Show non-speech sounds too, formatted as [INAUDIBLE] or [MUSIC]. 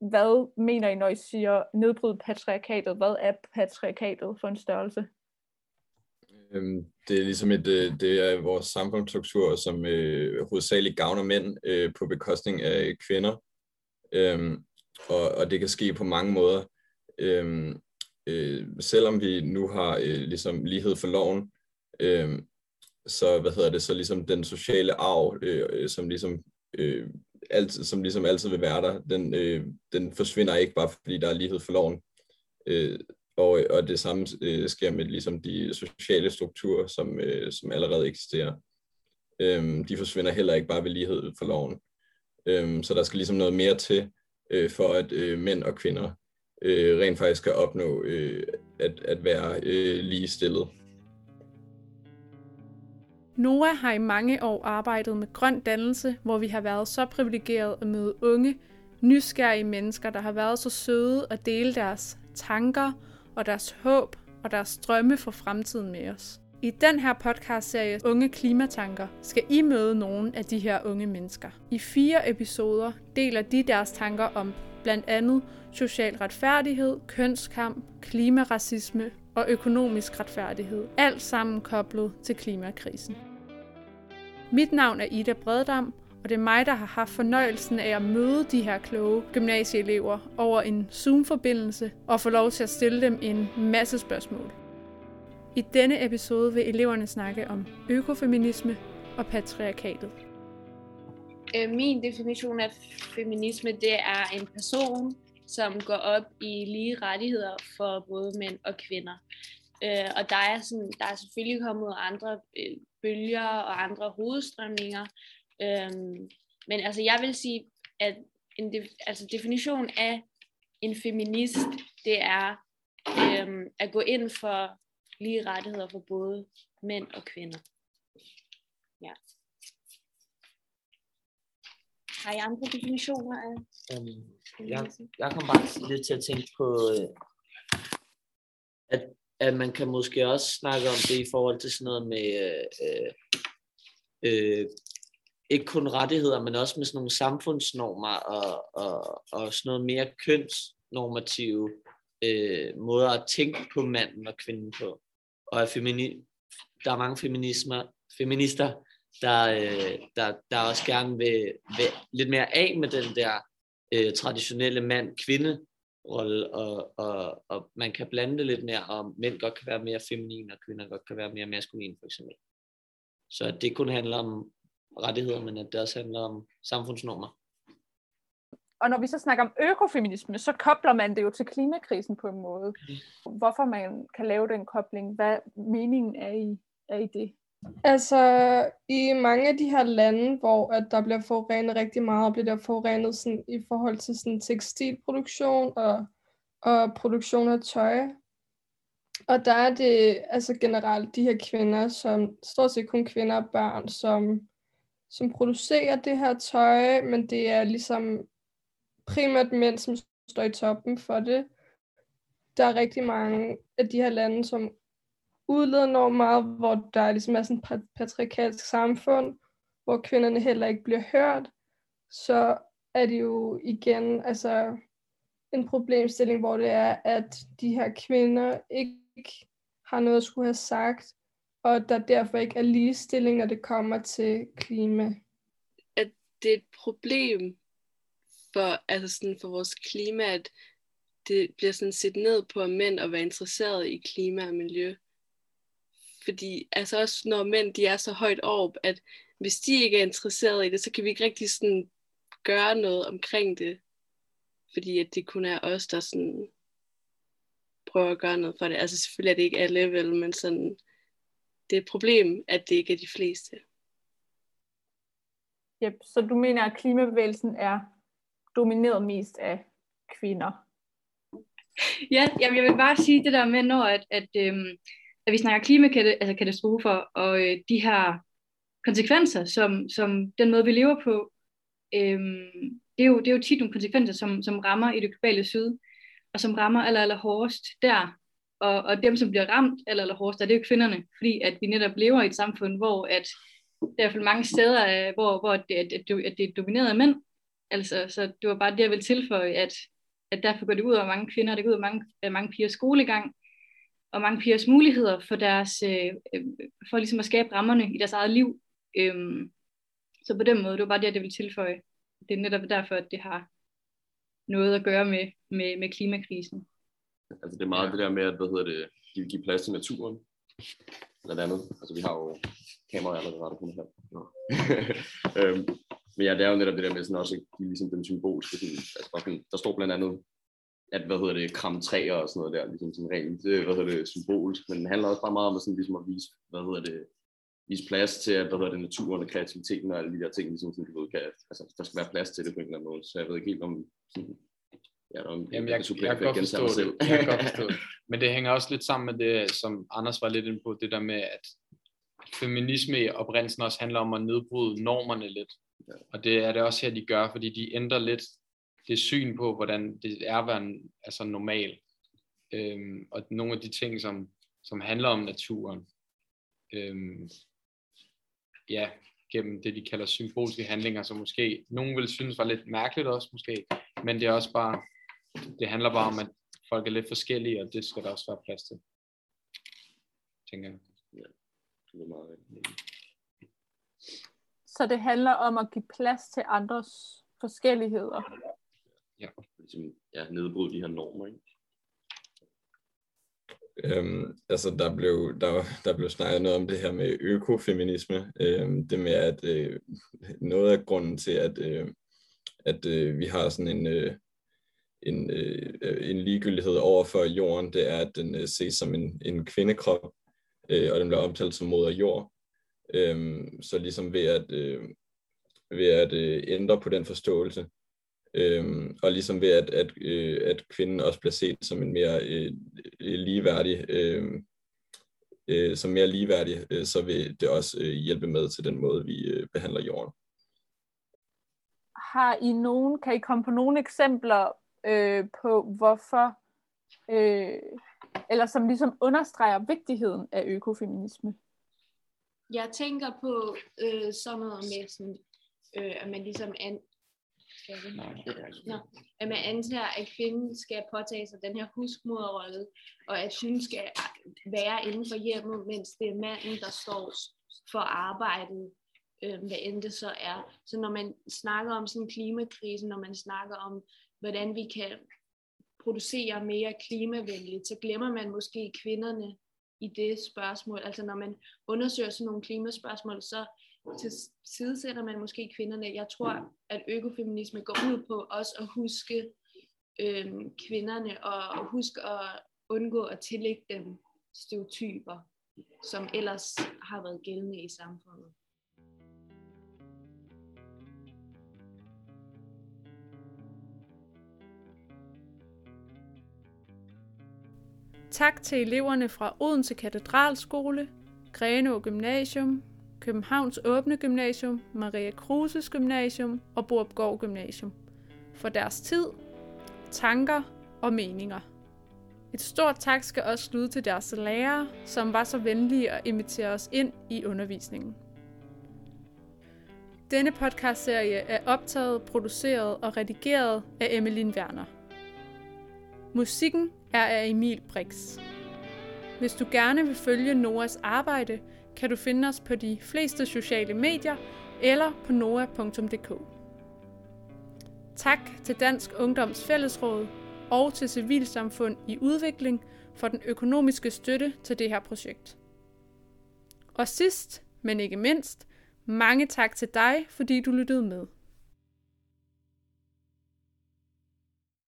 hvad mener I, når I siger nedbryd patriarkatet? Hvad er patriarkatet for en størrelse? Øhm, det er ligesom et, øh, det er vores samfundsstruktur, som øh, hovedsageligt gavner mænd øh, på bekostning af kvinder. Øhm, og, og det kan ske på mange måder. Øhm, øh, selvom vi nu har øh, ligesom lighed for loven, øh, så hvad hedder det, så ligesom den sociale arv, øh, øh som ligesom øh, alt, som ligesom altid vil være der, den, øh, den forsvinder ikke bare fordi der er lighed for loven. Øh, og, og det samme øh, sker med ligesom de sociale strukturer, som, øh, som allerede eksisterer. Øh, de forsvinder heller ikke bare ved lighed for loven. Øh, så der skal ligesom noget mere til, øh, for at øh, mænd og kvinder øh, rent faktisk skal opnå øh, at, at være øh, ligestillet. Noah har i mange år arbejdet med grøn dannelse, hvor vi har været så privilegeret at møde unge, nysgerrige mennesker, der har været så søde at dele deres tanker og deres håb og deres drømme for fremtiden med os. I den her podcast-serie Unge Klimatanker skal I møde nogle af de her unge mennesker. I fire episoder deler de deres tanker om blandt andet social retfærdighed, kønskamp, klimaracisme og økonomisk retfærdighed. Alt sammen koblet til klimakrisen. Mit navn er Ida Breddam, og det er mig, der har haft fornøjelsen af at møde de her kloge gymnasieelever over en Zoom-forbindelse og få lov til at stille dem en masse spørgsmål. I denne episode vil eleverne snakke om økofeminisme og patriarkatet. Øh, min definition af feminisme, det er en person, som går op i lige rettigheder for både mænd og kvinder. Øh, og der er, sådan, der er selvfølgelig kommet andre øh, bølger og andre hovedstrømninger. Øh, men altså, jeg vil sige, at en de, altså definition af en feminist, det er øh, at gå ind for lige rettigheder for både mænd og kvinder. Ja. Har I andre definitioner af um, jeg, jeg kom bare lidt til at tænke på, øh, at, at man kan måske også snakke om det i forhold til sådan noget med øh, øh, ikke kun rettigheder, men også med sådan nogle samfundsnormer og, og, og sådan noget mere kønsnormative øh, måder at tænke på manden og kvinden på. Og at femini, der er mange feminismer, feminister, der, øh, der, der også gerne vil, vil lidt mere af med den der øh, traditionelle mand-kvinde rolle, og, og, og man kan blande det lidt mere, og mænd godt kan være mere feminine, og kvinder godt kan være mere maskuline, for eksempel. Så at det kun handler om rettigheder, men at det også handler om samfundsnormer. Og når vi så snakker om økofeminisme, så kobler man det jo til klimakrisen på en måde. Mm. Hvorfor man kan lave den kobling? Hvad meningen er i, er i det? Altså, i mange af de her lande, hvor at der bliver forurenet rigtig meget, bliver der forurenet sådan, i forhold til sådan, tekstilproduktion og, og produktion af tøj. Og der er det altså generelt de her kvinder, som stort set kun kvinder og børn, som, som producerer det her tøj, men det er ligesom primært mænd, som står i toppen for det. Der er rigtig mange af de her lande, som udleder enormt meget, hvor der ligesom er sådan et patriarkalsk samfund, hvor kvinderne heller ikke bliver hørt, så er det jo igen altså en problemstilling, hvor det er, at de her kvinder ikke har noget at skulle have sagt, og der derfor ikke er ligestilling, når det kommer til klima. At det er et problem for, altså sådan for vores klima, at det bliver sådan set ned på mænd at være interesseret i klima og miljø. Fordi altså også når mænd de er så højt op, at hvis de ikke er interesseret i det, så kan vi ikke rigtig sådan gøre noget omkring det. Fordi at det kun er os, der sådan prøver at gøre noget for det. Altså selvfølgelig er det ikke alle, vel, men sådan, det er et problem, at det ikke er de fleste. Yep, så du mener, at klimabevægelsen er domineret mest af kvinder? Ja, jeg vil bare sige det der med, når at, at øhm, at vi snakker klimakatastrofer altså og øh, de her konsekvenser, som, som den måde, vi lever på, øh, det, er jo, det er jo tit nogle konsekvenser, som, som rammer i det globale syd, og som rammer aller, aller hårdest der. Og, og dem, som bliver ramt aller, aller hårdest, der, det er jo kvinderne, fordi at vi netop lever i et samfund, hvor at der er i hvert fald mange steder, øh, hvor, hvor det, at, at det er domineret af mænd, Altså, så det var bare det, jeg ville tilføje, at, at derfor går det ud over mange kvinder, og det går ud over mange, mange pigers skolegang, og mange pigers muligheder for, deres, øh, øh, for ligesom at skabe rammerne i deres eget liv. Øhm, så på den måde, det var bare det, jeg ville tilføje. Det er netop derfor, at det har noget at gøre med, med, med klimakrisen. Altså det er meget ja. det der med, at hvad hedder det, de vil give plads til naturen, blandt andet. Altså vi har jo kameraer allerede rettet på her. [LAUGHS] øhm, men ja, det er jo netop det der med sådan også at give ligesom den symbolske, altså, der står blandt andet, at hvad hedder det, kram træer og sådan noget der, ligesom sådan rent, hvad hedder det, symbolsk, men det handler også bare meget om at sådan ligesom at vise, hvad hedder det, vise plads til, at hvad hedder det, naturen og kreativiteten og alle de der ting, ligesom sådan, du ved, kan, altså, der skal være plads til det på en eller anden måde, så jeg ved ikke helt om, sådan, [LAUGHS] Ja, der Jamen, jeg, jeg, jeg, kan godt forstå det. jeg kan godt forstå [LAUGHS] det. Men det hænger også lidt sammen med det, som Anders var lidt inde på, det der med, at feminisme i oprindelsen også handler om at nedbryde normerne lidt. Ja. Og det er det også her, de gør, fordi de ændrer lidt det syn på, hvordan det er at være altså normal. Øhm, og nogle af de ting, som, som handler om naturen, øhm, ja, gennem det, de kalder symbolske handlinger, som måske nogen vil synes var lidt mærkeligt også måske, men det er også bare det handler bare om, at folk er lidt forskellige, og det skal der også være plads til, tænker jeg. Ja, det er meget Så det handler om at give plads til andres forskelligheder. Ja, ligesom ja, nedbryde de her normer, ikke? Øhm, altså der blev, der, der blev snakket noget om det her med økofeminisme. Øhm, det med at øh, noget af grunden til, at, øh, at øh, vi har sådan en, øh, en, øh, en ligegyldighed over for jorden, det er, at den øh, ses som en, en kvindekrop, øh, og den bliver omtalt som moder jord. Øh, så ligesom ved at, øh, ved at øh, ændre på den forståelse, øh, og ligesom ved at, at, øh, at kvinden også bliver set som en mere øh, ligeværdig, øh, øh, som mere ligeværdig, øh, så vil det også øh, hjælpe med til den måde, vi øh, behandler jorden. Har I nogen, kan I komme på nogle eksempler øh, på, hvorfor, øh, eller som ligesom understreger vigtigheden af økofeminisme? Jeg tænker på øh, sådan noget med, sådan, øh, at man ligesom an, Nå, at man antager, at kvinden skal påtage sig den her huskmoderrolle, og at hun skal være inden for hjemmet, mens det er manden, der står for arbejdet, øh, hvad end det så er. Så når man snakker om sådan en klimakrise, når man snakker om hvordan vi kan producere mere klimavenligt, så glemmer man måske kvinderne i det spørgsmål. Altså når man undersøger sådan nogle klimaspørgsmål, så tilsidesætter man måske kvinderne. Jeg tror, at økofeminisme går ud på også at huske øh, kvinderne og huske at undgå at tillægge dem stereotyper, som ellers har været gældende i samfundet. Tak til eleverne fra Odense Katedralskole, Grenaa Gymnasium, Københavns Åbne Gymnasium, Maria Kruses Gymnasium og Borupgård Gymnasium for deres tid, tanker og meninger. Et stort tak skal også lyde til deres lærere, som var så venlige at invitere os ind i undervisningen. Denne podcastserie er optaget, produceret og redigeret af Emmeline Werner. Musikken er af Emil Brix. Hvis du gerne vil følge Noas arbejde, kan du finde os på de fleste sociale medier eller på noa.dk. Tak til Dansk Ungdoms Fællesråd og til Civilsamfund i Udvikling for den økonomiske støtte til det her projekt. Og sidst, men ikke mindst, mange tak til dig, fordi du lyttede med.